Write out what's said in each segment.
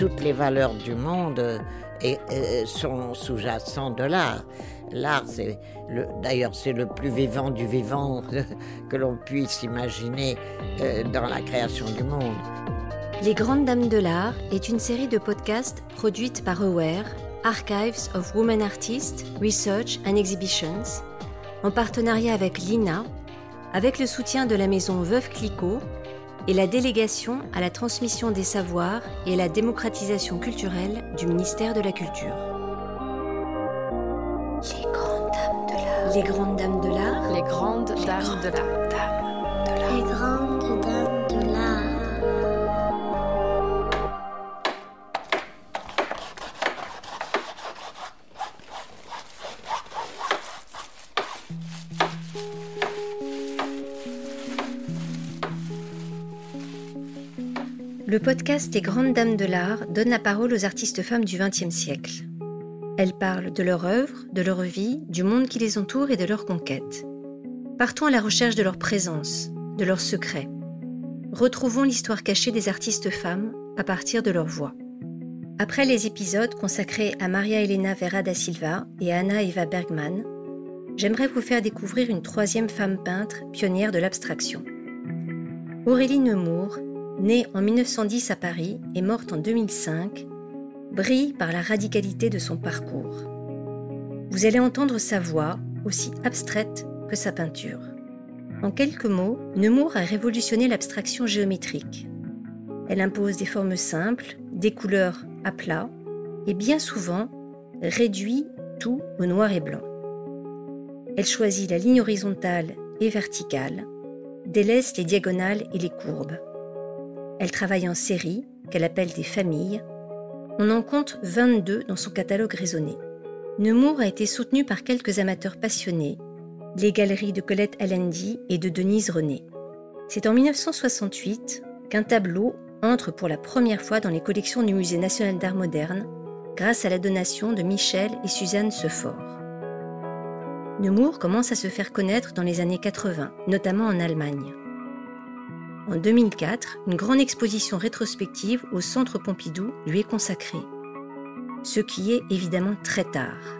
toutes les valeurs du monde et, sont sous-jacentes de l'art. L'art, c'est d'ailleurs, c'est le plus vivant du vivant que l'on puisse imaginer euh, dans la création du monde. Les Grandes Dames de l'Art est une série de podcasts produite par Aware, Archives of Women Artists, Research and Exhibitions, en partenariat avec l'INA, avec le soutien de la maison Veuve Clicquot et la délégation à la transmission des savoirs et à la démocratisation culturelle du ministère de la Culture. Les grandes dames de l'art. Les grandes dames de l'art. Les grandes dames de l'art. Les grandes dames de l'art. Le podcast Les Grandes Dames de l'Art donne la parole aux artistes femmes du XXe siècle. Elles parlent de leur œuvre, de leur vie, du monde qui les entoure et de leur conquête. Partons à la recherche de leur présence, de leurs secrets. Retrouvons l'histoire cachée des artistes femmes à partir de leur voix. Après les épisodes consacrés à Maria Elena Vera da Silva et à Anna Eva Bergman, j'aimerais vous faire découvrir une troisième femme peintre pionnière de l'abstraction. Aurélie Nemours née en 1910 à Paris et morte en 2005, brille par la radicalité de son parcours. Vous allez entendre sa voix, aussi abstraite que sa peinture. En quelques mots, Nemours a révolutionné l'abstraction géométrique. Elle impose des formes simples, des couleurs à plat, et bien souvent réduit tout au noir et blanc. Elle choisit la ligne horizontale et verticale, délaisse les diagonales et les courbes. Elle travaille en série, qu'elle appelle des familles. On en compte 22 dans son catalogue raisonné. Nemours a été soutenu par quelques amateurs passionnés, les galeries de Colette Allendy et de Denise René. C'est en 1968 qu'un tableau entre pour la première fois dans les collections du Musée national d'art moderne grâce à la donation de Michel et Suzanne Sefort. Nemours commence à se faire connaître dans les années 80, notamment en Allemagne. En 2004, une grande exposition rétrospective au Centre Pompidou lui est consacrée. Ce qui est évidemment très tard.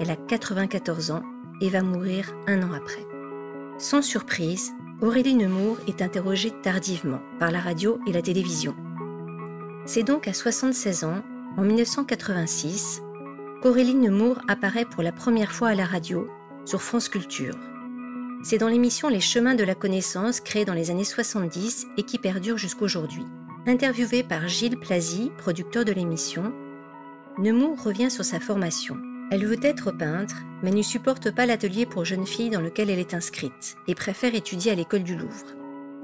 Elle a 94 ans et va mourir un an après. Sans surprise, Aurélie Nemours est interrogée tardivement par la radio et la télévision. C'est donc à 76 ans, en 1986, qu'Aurélie Nemours apparaît pour la première fois à la radio sur France Culture. C'est dans l'émission Les chemins de la connaissance créée dans les années 70 et qui perdure jusqu'aujourd'hui. Interviewée par Gilles Plazy, producteur de l'émission, Nemours revient sur sa formation. Elle veut être peintre, mais ne supporte pas l'atelier pour jeunes filles dans lequel elle est inscrite et préfère étudier à l'école du Louvre.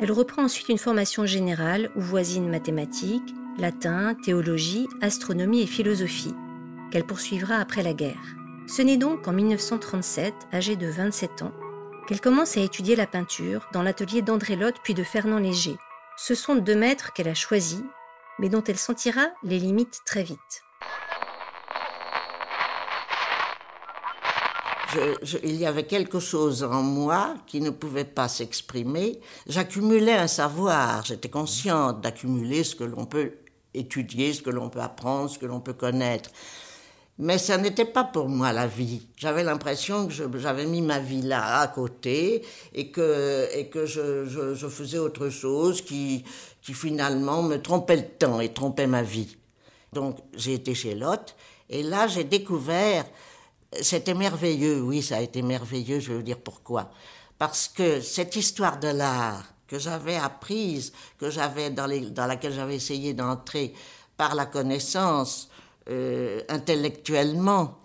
Elle reprend ensuite une formation générale où voisinent mathématiques, latin, théologie, astronomie et philosophie, qu'elle poursuivra après la guerre. Ce n'est donc qu'en 1937, âgée de 27 ans, qu'elle commence à étudier la peinture dans l'atelier d'André Lotte puis de Fernand Léger. Ce sont deux maîtres qu'elle a choisis, mais dont elle sentira les limites très vite. il y avait quelque chose en moi qui ne pouvait pas s'exprimer. J'accumulais un savoir, j'étais consciente d'accumuler ce que l'on peut étudier, ce que l'on peut apprendre, ce que l'on peut connaître. Mais ça n'était pas pour moi la vie. J'avais l'impression que j'avais mis ma vie là à côté et que, et que je, je, faisais autre chose qui, qui finalement me trompait le temps et trompait ma vie. Donc j'ai été chez Lot et là j'ai découvert, c'était merveilleux, oui ça a été merveilleux, je veux dire pourquoi. Parce que cette histoire de l'art que j'avais apprise, que j'avais dans, dans laquelle j'avais essayé d'entrer par la connaissance, euh, intellectuellement.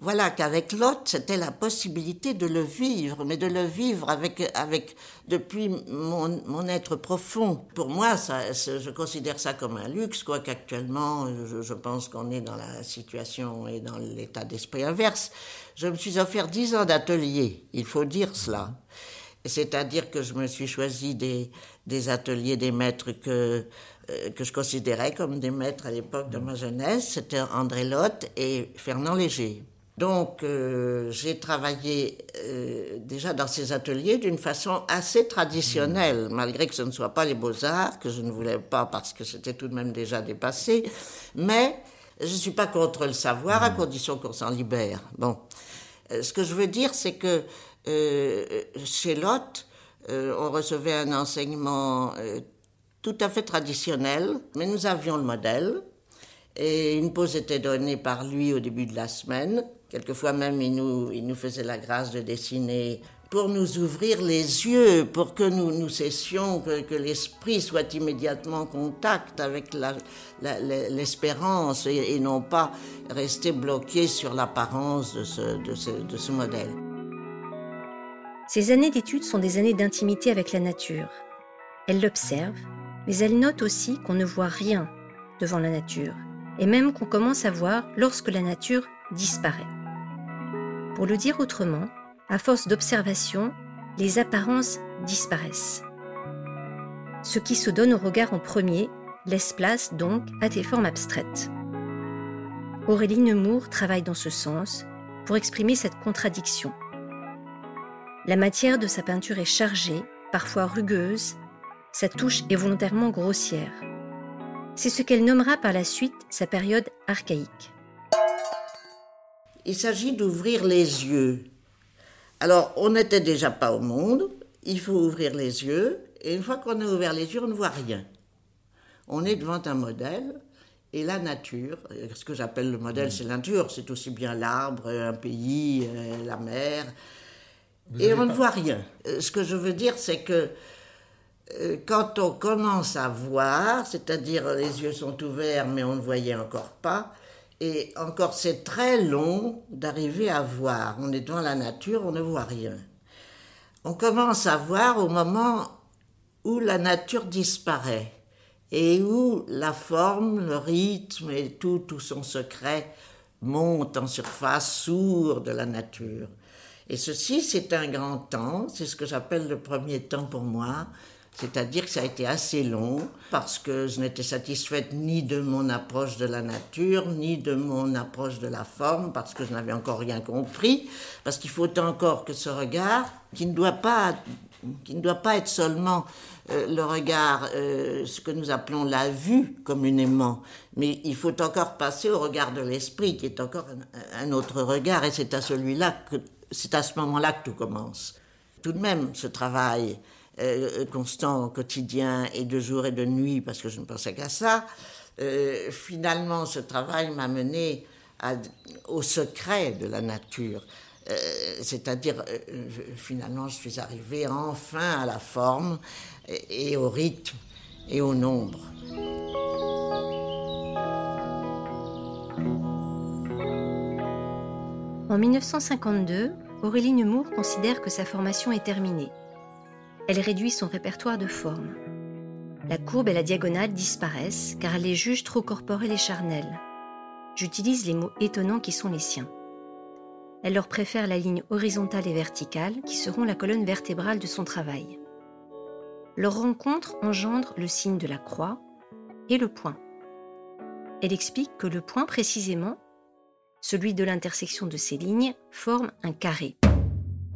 Voilà qu'avec l'autre, c'était la possibilité de le vivre, mais de le vivre avec, avec depuis mon, mon être profond. Pour moi, ça, je considère ça comme un luxe, quoique actuellement, je, pense qu'on est dans la situation et dans l'état d'esprit inverse. Je me suis offert dix ans d'atelier, il faut dire cela. C'est-à-dire que je me suis choisi des, des ateliers, des maîtres que que je considérais comme des maîtres à l'époque de ma jeunesse, c'était André Lotte et Fernand Léger. Donc euh, j'ai travaillé euh, déjà dans ces ateliers d'une façon assez traditionnelle, malgré que ce ne soit pas les beaux-arts, que je ne voulais pas parce que c'était tout de même déjà dépassé, mais je ne suis pas contre le savoir à condition qu'on s'en libère. Bon, Euh, ce que je veux dire, c'est que euh, chez Lotte, euh, on recevait un enseignement euh, tout à fait traditionnel, mais nous avions le modèle. Et une pause était donnée par lui au début de la semaine. Quelquefois même, il nous, il nous faisait la grâce de dessiner pour nous ouvrir les yeux, pour que nous, nous cessions, que, l'esprit soit immédiatement en contact avec l'espérance et, non pas rester bloqué sur l'apparence de ce, de, ce, de ce modèle. Ces années d'études sont des années d'intimité avec la nature. Elle l'observe, mais elle note aussi qu'on ne voit rien devant la nature, et même qu'on commence à voir lorsque la nature disparaît. Pour le dire autrement, à force d'observation, les apparences disparaissent. Ce qui se donne au regard en premier laisse place donc à des formes abstraites. Aurélie Nemours travaille dans ce sens pour exprimer cette contradiction. La matière de sa peinture est chargée, parfois rugueuse, sa touche est volontairement grossière. C'est ce qu'elle nommera par la suite sa période archaïque. Il s'agit d'ouvrir les yeux. Alors, on n'était déjà pas au monde, il faut ouvrir les yeux, et une fois qu'on a ouvert les yeux, on ne voit rien. On est devant un modèle, et la nature, euh, ce que j'appelle le modèle, c'est la nature, c'est aussi bien l'arbre, un pays, euh, la mer, et on ne voit rien. Euh, Ce que je veux dire, c'est que euh, quand on commence à voir, c'est-à-dire les yeux sont ouverts mais on ne voyait encore pas, et encore c'est très long d'arriver à voir. On est dans la nature, on ne voit rien. On commence à voir au moment où la nature disparaît et où la forme, le rythme et tout, tout son secret monte en surface, sourd de la nature. Et ceci, c'est un grand temps, c'est ce que j'appelle le premier temps pour moi, c'est-à-dire que ça a été assez long parce que je n'étais satisfaite ni de mon approche de la nature, ni de mon approche de la forme, parce que je n'avais encore rien compris, parce qu'il faut encore que ce regard, qui ne doit pas, qui ne doit pas être seulement euh, le regard, euh, ce que nous appelons la vue communément, mais il faut encore passer au regard de l'esprit, qui est encore un, un autre regard, et c'est à celui-là que c'est à ce moment-là que tout commence. Tout de même, ce travail euh, constant, quotidien, et de jour et de nuit, parce que je ne pensais qu'à ça, euh, finalement, ce travail m'a mené au secret de la nature. Euh, C'est-à-dire, finalement, je suis arrivée enfin à la forme et, et au rythme et au nombre. En 1952, Aurélie Nemours considère que sa formation est terminée. Elle réduit son répertoire de formes. La courbe et la diagonale disparaissent car elle les juge trop corporelles et charnelles. J'utilise les mots étonnants qui sont les siens. Elle leur préfère la ligne horizontale et verticale qui seront la colonne vertébrale de son travail. Leur rencontre engendre le signe de la croix et le point. Elle explique que le point précisément celui de l'intersection de ces lignes, forme un carré.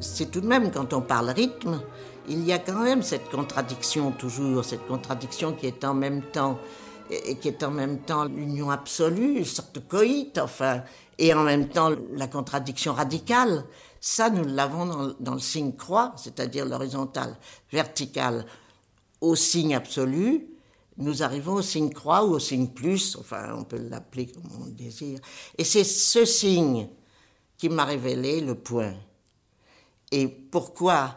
C'est tout de même, quand on parle rythme, il y a quand même cette contradiction toujours, cette contradiction qui est en même temps, et qui est en même temps l'union absolue, une sorte de coït, enfin, et en même temps la contradiction radicale. Ça, nous l'avons dans, dans le signe croix, c'est-à-dire l'horizontale, verticale, au signe absolu, nous arrivons au signe croix ou au signe plus, enfin on peut l'appeler comme on le désire. Et c'est ce signe qui m'a révélé le point. Et pourquoi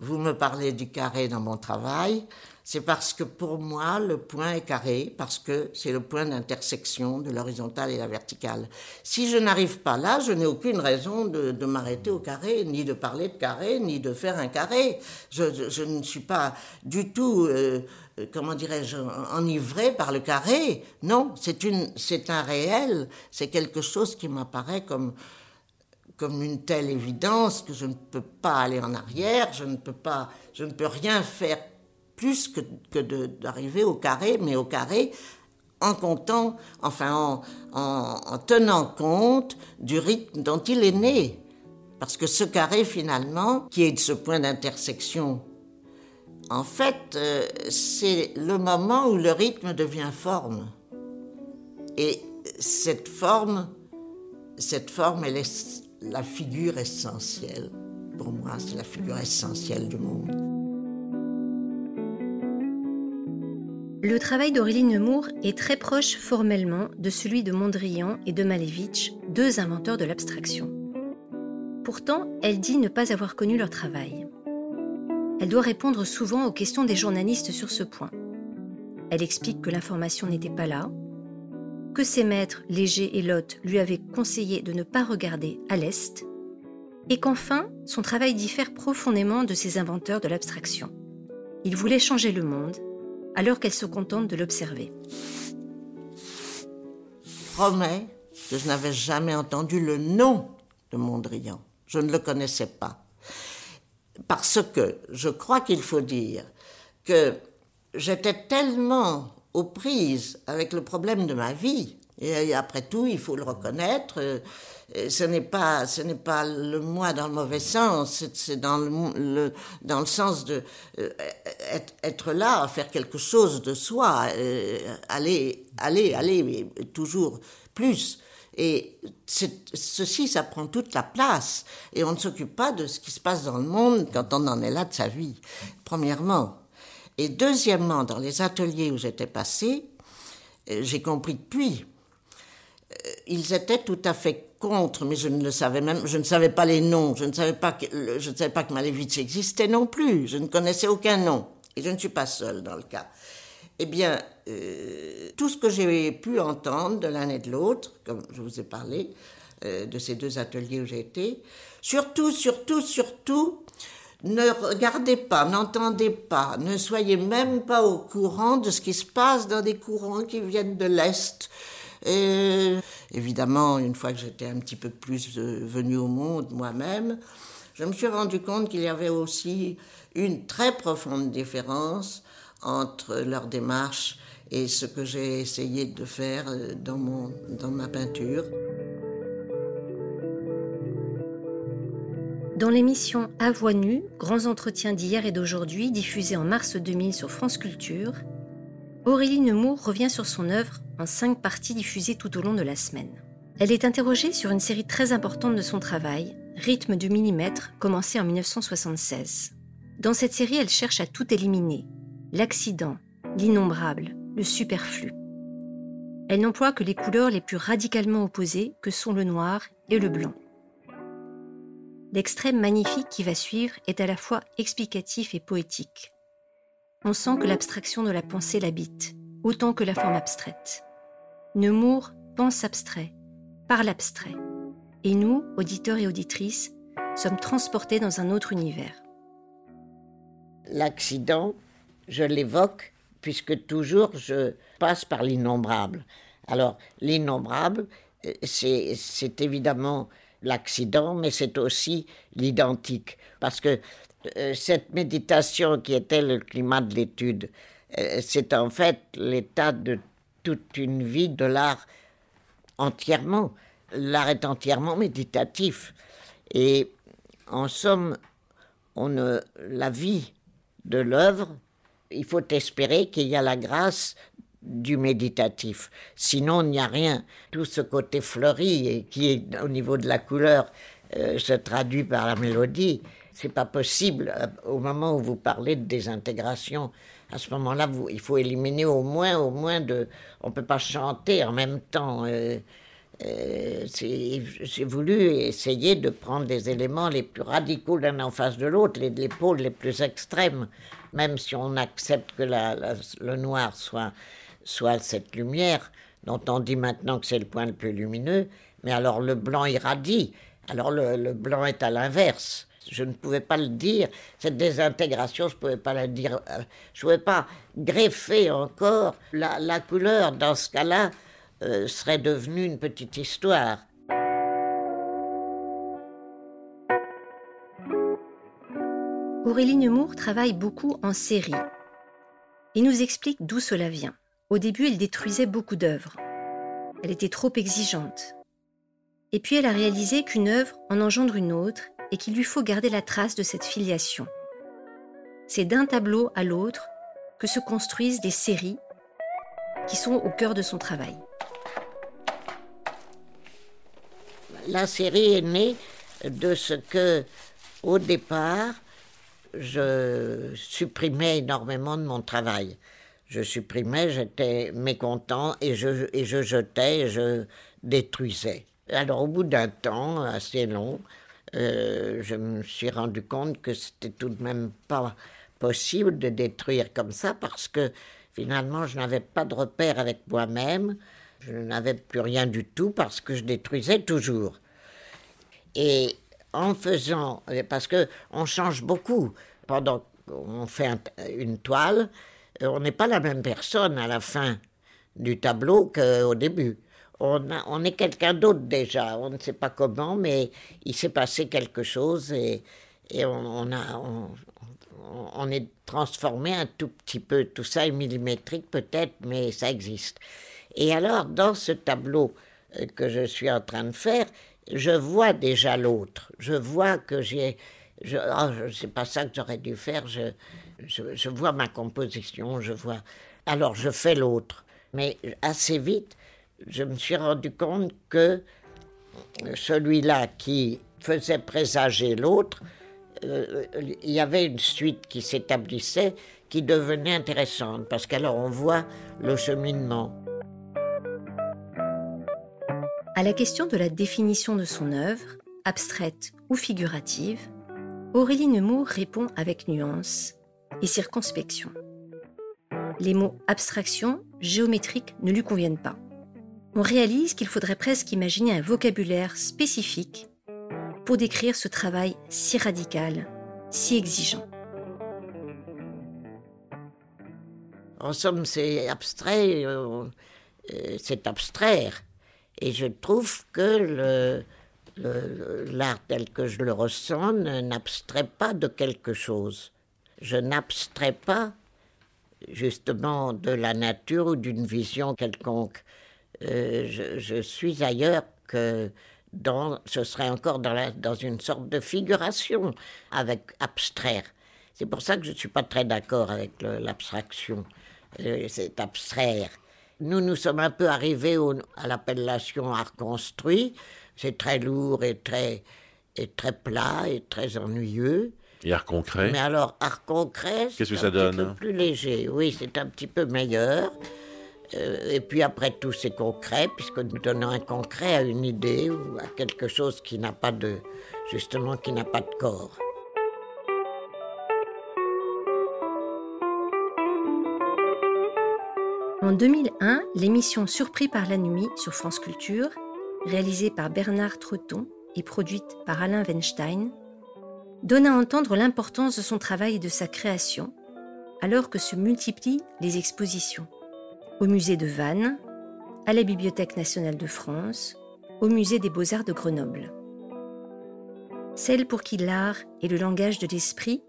vous me parlez du carré dans mon travail? C'est parce que pour moi, le point est carré, parce que c'est le point d'intersection de l'horizontale et la verticale. Si je n'arrive pas là, je n'ai aucune raison de, m'arrêter au carré, ni de parler de carré, ni de faire un carré. Je, ne suis pas du tout, euh, comment dirais-je, enivré par le carré. Non, c'est un réel, c'est quelque chose qui m'apparaît comme comme une telle évidence que je ne peux pas aller en arrière, je ne peux pas, je ne peux rien faire plus que, d'arriver au carré, mais au carré en comptant, enfin en, en- en tenant compte du rythme dont il est né. Parce que ce carré, finalement, qui est ce point d'intersection, en fait, euh, c'est le moment où le rythme devient forme. Et cette forme, cette forme, elle est la figure essentielle. Pour moi, c'est la figure essentielle du monde. Le travail d'Aurélie Nemours est très proche formellement de celui de Mondrian et de Malevich, deux inventeurs de l'abstraction. Pourtant, elle dit ne pas avoir connu leur travail. Elle doit répondre souvent aux questions des journalistes sur ce point. Elle explique que l'information n'était pas là, que ses maîtres, Léger et Lotte, lui avaient conseillé de ne pas regarder à l'Est, et qu'enfin, son travail diffère profondément de ces inventeurs de l'abstraction. Il voulait changer le monde, alors qu'elle se contente de l'observer. promets que je n'avais jamais entendu le nom de Mondrian. Je ne le connaissais pas. Parce que je crois qu'il faut dire que j'étais tellement aux prises avec le problème de ma vie. Et après tout, il faut le reconnaître, euh, ce n'est pas, ce n'est pas le moi dans le mauvais sens, c'est- dans le, dans le sens de euh, être, être là, faire quelque chose de soi, euh, aller, aller, aller, et toujours plus. Et ceci, ça prend toute la place. Et on ne s'occupe pas de ce qui se passe dans le monde quand on en est là de sa vie, premièrement. Et deuxièmement, dans les ateliers où j'étais passée, euh, j'ai compris depuis, euh, ils étaient tout à fait contre, mais je ne savais même, je ne savais pas les noms, je ne savais pas que, je Malevich existait non plus, je ne connaissais aucun nom, et je ne suis pas seule dans le cas. Eh bien, euh, tout ce que j'ai pu entendre de l'un et de l'autre, comme je vous ai parlé, de ces deux ateliers où j'ai été, surtout, surtout, surtout, ne regardez pas, n'entendez pas, ne soyez même pas au courant de ce qui se passe dans des courants qui viennent de l'Est. Et évidemment, une fois que j'étais un petit peu plus euh, venue au monde moi-même, je me suis rendu compte qu'il y avait aussi une très profonde différence entre leur démarche et ce que j'ai essayé de faire euh, dans, mon, dans ma peinture. Dans l'émission À voix grands entretiens d'hier et d'aujourd'hui, diffusée en mars 2000 sur France Culture, Aurélie Nemours revient sur son œuvre en cinq parties diffusées tout au long de la semaine. Elle est interrogée sur une série très importante de son travail, Rythme du millimètre, commencé en 1976. Dans cette série, elle cherche à tout éliminer l'accident, l'innombrable, le superflu. Elle n'emploie que les couleurs les plus radicalement opposées que sont le noir et le blanc. L'extrait magnifique qui va suivre est à la fois explicatif et poétique. On sent que l'abstraction de la pensée l'habite, autant que la forme abstraite. Nemours pense abstrait, parle abstrait. Et nous, auditeurs et auditrices, sommes transportés dans un autre univers. L'accident, je l'évoque puisque toujours je passe par l'innombrable. Alors, l'innombrable, euh, c'est évidemment l'accident, mais c'est aussi l'identique. Parce que euh, cette méditation qui était le climat de l'étude, euh, c'est en fait l'état de toute une vie de l'art entièrement. L'art est entièrement méditatif. Et en somme, on la vie de l'œuvre, il faut espérer qu'il y a la grâce du méditatif. Sinon, il n'y a rien. Tout ce côté fleuri et qui est au niveau de la couleur euh, se traduit par la mélodie. C'est pas possible euh, au moment où vous parlez de désintégration. À ce moment-là, il faut éliminer au moins, au moins de. On peut pas chanter en même temps. euh, euh, J'ai voulu essayer de prendre les éléments les plus radicaux l'un en face de l'autre, les, les pôles les plus extrêmes, même si on accepte que le noir soit, soit cette lumière, dont on dit maintenant que c'est le point le plus lumineux, mais alors le blanc irradie, alors le, blanc est à l'inverse. Je ne pouvais pas le dire, cette désintégration, je ne pouvais pas la dire, euh, je ne pouvais pas greffer encore la, la couleur dans ce cas-là euh, serait devenue une petite histoire. Aurélie Nemours travaille beaucoup en série et nous explique d'où cela vient. Au début, elle détruisait beaucoup d'œuvres. Elle était trop exigeante. Et puis elle a réalisé qu'une œuvre en engendre une autre et qu'il lui faut garder la trace de cette filiation. C'est d'un tableau à l'autre que se construisent des séries qui sont au cœur de son travail. La série est née de ce que, au départ, je supprimais énormément de mon travail. Je supprimais, j'étais mécontent et je, et je jetais, et je détruisais. Alors au bout d'un temps assez long, euh, je me suis rendu compte que c'était tout de même pas possible de détruire comme ça parce que finalement je n'avais pas de repère avec moi-même, je n'avais plus rien du tout parce que je détruisais toujours. Et en faisant, parce que on change beaucoup pendant qu'on fait une toile, on n'est pas la même personne à la fin du tableau qu'au début. On, est quelqu'un d'autre déjà, on ne sait pas comment, mais il s'est passé quelque chose et, on, on, est transformé un tout petit peu. Tout ça est millimétrique peut-être, mais ça existe. Et alors, dans ce tableau euh, que je suis en train de faire, je vois déjà l'autre. Je vois que j'ai. Je, oh, c'est pas ça que j'aurais dû faire. Je, vois ma composition, je vois. Alors je fais l'autre. Mais assez vite, je me suis rendu compte que celui-là qui faisait présager l'autre, euh, il y avait une suite qui s'établissait qui devenait intéressante parce qu'alors on voit le cheminement. À la question de la définition de son œuvre, abstraite ou figurative, Aurélie Nemours répond avec nuance et circonspection. Les mots abstraction, géométrique ne lui conviennent pas. On réalise qu'il faudrait presque imaginer un vocabulaire spécifique pour décrire ce travail si radical, si exigeant. En somme, c'est abstrait, euh, euh, c'est abstraire. Et je trouve que l'art tel que je le ressens n'abstrait pas de quelque chose. Je n'abstrais pas justement de la nature ou d'une vision quelconque. Euh, je, suis ailleurs que dans, ce serait encore dans, dans une sorte de figuration avec abstraire. C'est pour ça que je ne suis pas très d'accord avec l'abstraction. Euh, c'est abstraire. Nous, nous sommes un peu arrivés à l'appellation art construit. C'est très lourd et très, et très plat et très ennuyeux. Et art concret? Mais alors, art concret, c'est un petit peu plus léger. Oui, c'est un petit peu meilleur. Euh, et puis après tout, c'est concret, puisque nous donnons un concret à une idée ou à quelque chose qui n'a pas de, justement, qui n'a pas de corps. En 2001, l'émission Surpris par la nuit sur France Culture, réalisée par Bernard Treton et produite par Alain Weinstein, donne à entendre l'importance de son travail et de sa création, alors que se multiplient les expositions au musée de Vannes, à la Bibliothèque nationale de France, au musée des beaux-arts de Grenoble. Celle pour qui l'art est le langage de l'esprit,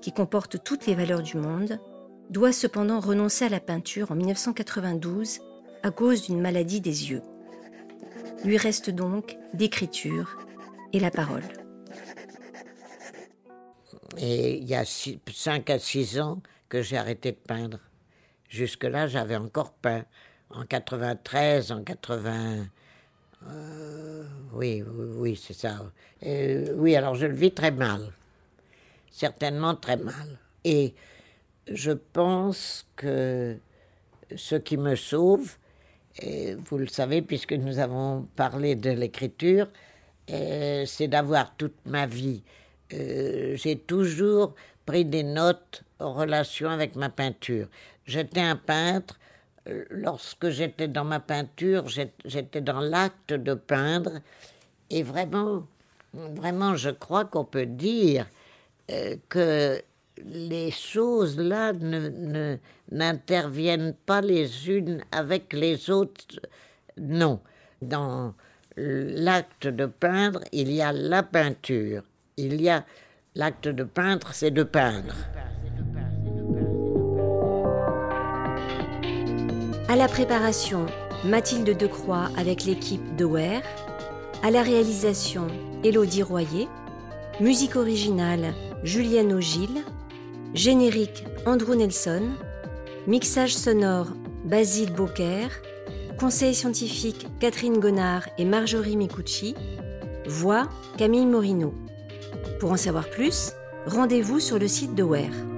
qui comporte toutes les valeurs du monde, doit cependant renoncer à la peinture en 1992 à cause d'une maladie des yeux. Lui reste donc l'écriture et la parole. Et il y a 5 à 6 ans que j'ai arrêté de peindre. Jusque-là, j'avais encore peint. En 93, en 80. Euh, oui, oui, oui c'est ça. oui, alors je le vis très mal. Certainement très mal. Et je pense que ce qui me sauve, et vous le savez puisque nous avons parlé de l'écriture, euh, c'est d'avoir toute ma vie. Euh, j'ai toujours pris des notes en relation avec ma peinture. J'étais un peintre. Lorsque j'étais dans ma peinture, j'étais dans l'acte de peindre. Et vraiment, vraiment, je crois qu'on peut dire euh, que les choses là ne, n'interviennent pas les unes avec les autres. Non. Dans l'acte de peindre, il y a la peinture. Il y a l'acte de peindre, c'est de peindre. À la préparation, Mathilde Decroix avec l'équipe de Ware. À la réalisation, Élodie Royer. Musique originale, Julienne Ogil. Générique, Andrew Nelson. Mixage sonore, Basile Beaucaire. Conseil scientifique, Catherine Gonard et Marjorie Micucci. Voix, Camille Morino. Pour en savoir plus, rendez-vous sur le site de Ware.